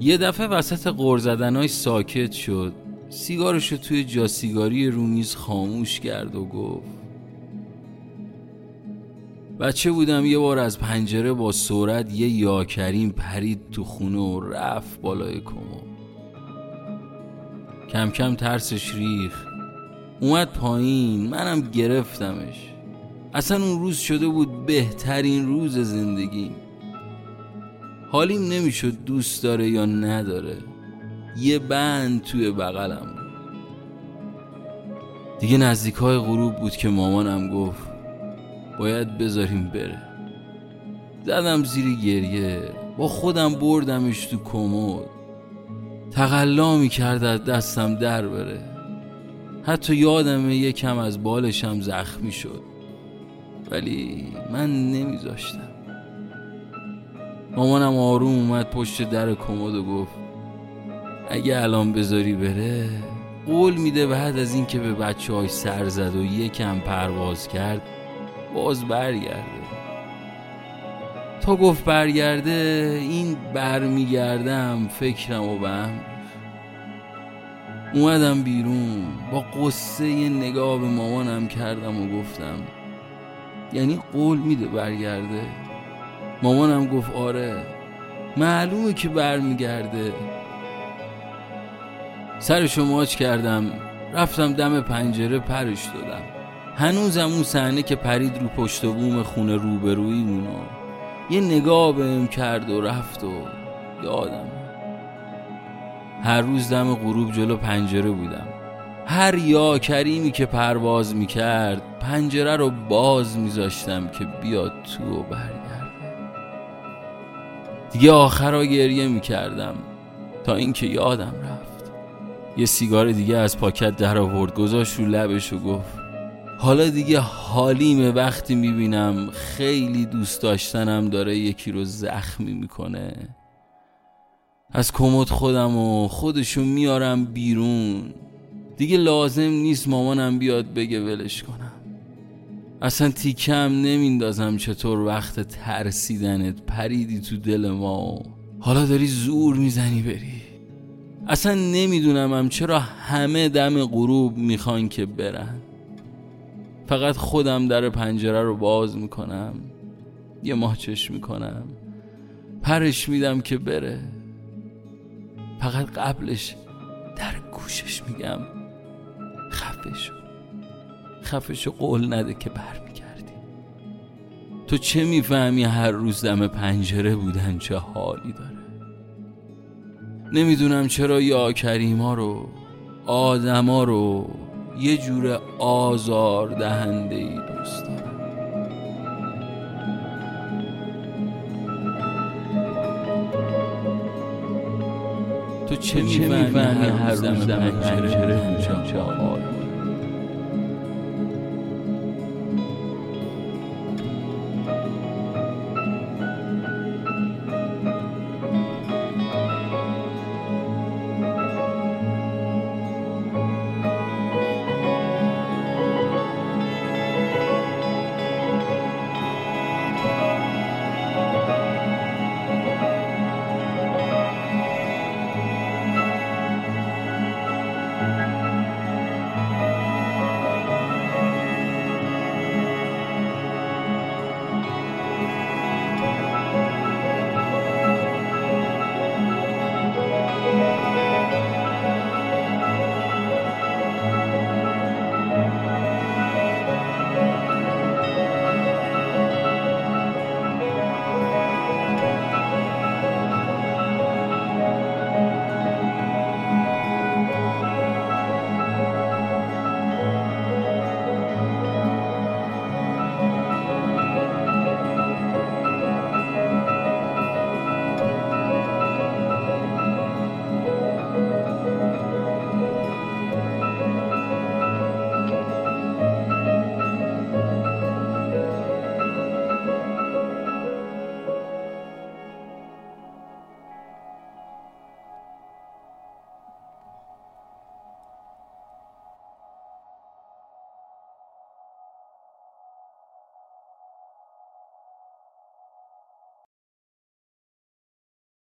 یه دفعه وسط غور ساکت شد. سیگارشو توی جاسیگاری رومیز خاموش کرد و گفت بچه بودم یه بار از پنجره با سرعت یه یاکریم پرید تو خونه و رفت بالای کمو کم کم ترسش ریخ اومد پایین منم گرفتمش. اصلا اون روز شده بود بهترین روز زندگی حالیم نمی‌شد دوست داره یا نداره. یه بند توی بغلم دیگه نزدیک های غروب بود که مامانم گفت باید بذاریم بره. زدم زیر گریه با خودم بردمش تو کمد. تقلا می کرد از دستم در بره. حتی یادم یکم از بالشم زخمی شد. ولی من نمیذاشتم. مامانم آروم اومد پشت در کمد و گفت اگه الان بذاری بره قول میده بعد از اینکه به بچه های سر زد و یکم پرواز کرد باز برگرده. تا گفت برگرده این برمیگردم فکرم و به هم. اومدم بیرون با قصه یه نگاه به مامانم کردم و گفتم یعنی قول میده برگرده؟ مامانم گفت آره. معلومه که برمیگرده. سرشو ماچ کردم. رفتم دم پنجره پرش دادم. هنوزم اون صحنه که پرید رو پشت بوم خونه روبروی مونا یه نگاه بهم کرد و رفت و یادم هر روز دم غروب جلو پنجره بودم. هر یا کریمی که پرواز می‌کرد پنجره رو باز میذاشتم که بیاد تو و برگرده دیگه آخرا گریه می‌کردم تا اینکه یادم رفت. یه سیگار دیگه از پاکت در آورد گذاشت رو لبش و گفت حالا دیگه حالیمه وقتی می‌بینم خیلی دوست داشتنم داره یکی رو زخمی می‌کنه. از کمد خودم و خودشون میارم بیرون. دیگه لازم نیست مامانم بیاد بگه ولش کنم. اصلا تیکم نمیندازم چطور وقت ترسیدنت پریدی تو دل ما. حالا داری زور می‌زنی بری. اصلا نمیدونمم چرا همه دم غروب می‌خوان که برن. فقط خودم در پنجره رو باز می‌کنم. یه ماچش می‌کنم. پرش میدم که بره. فقط قبلش در گوشش میگم خفه خفشو قول نده که برمیگردی. تو چه می‌فهمی هر روز دم پنجره بودن چه حالی داره؟ نمی‌دونم چرا یا کریما رو آدما رو یه جور آزار دهنده ای دوست دارم. تو چه می‌فهمی هر روز دم پنجره بودن چه حالی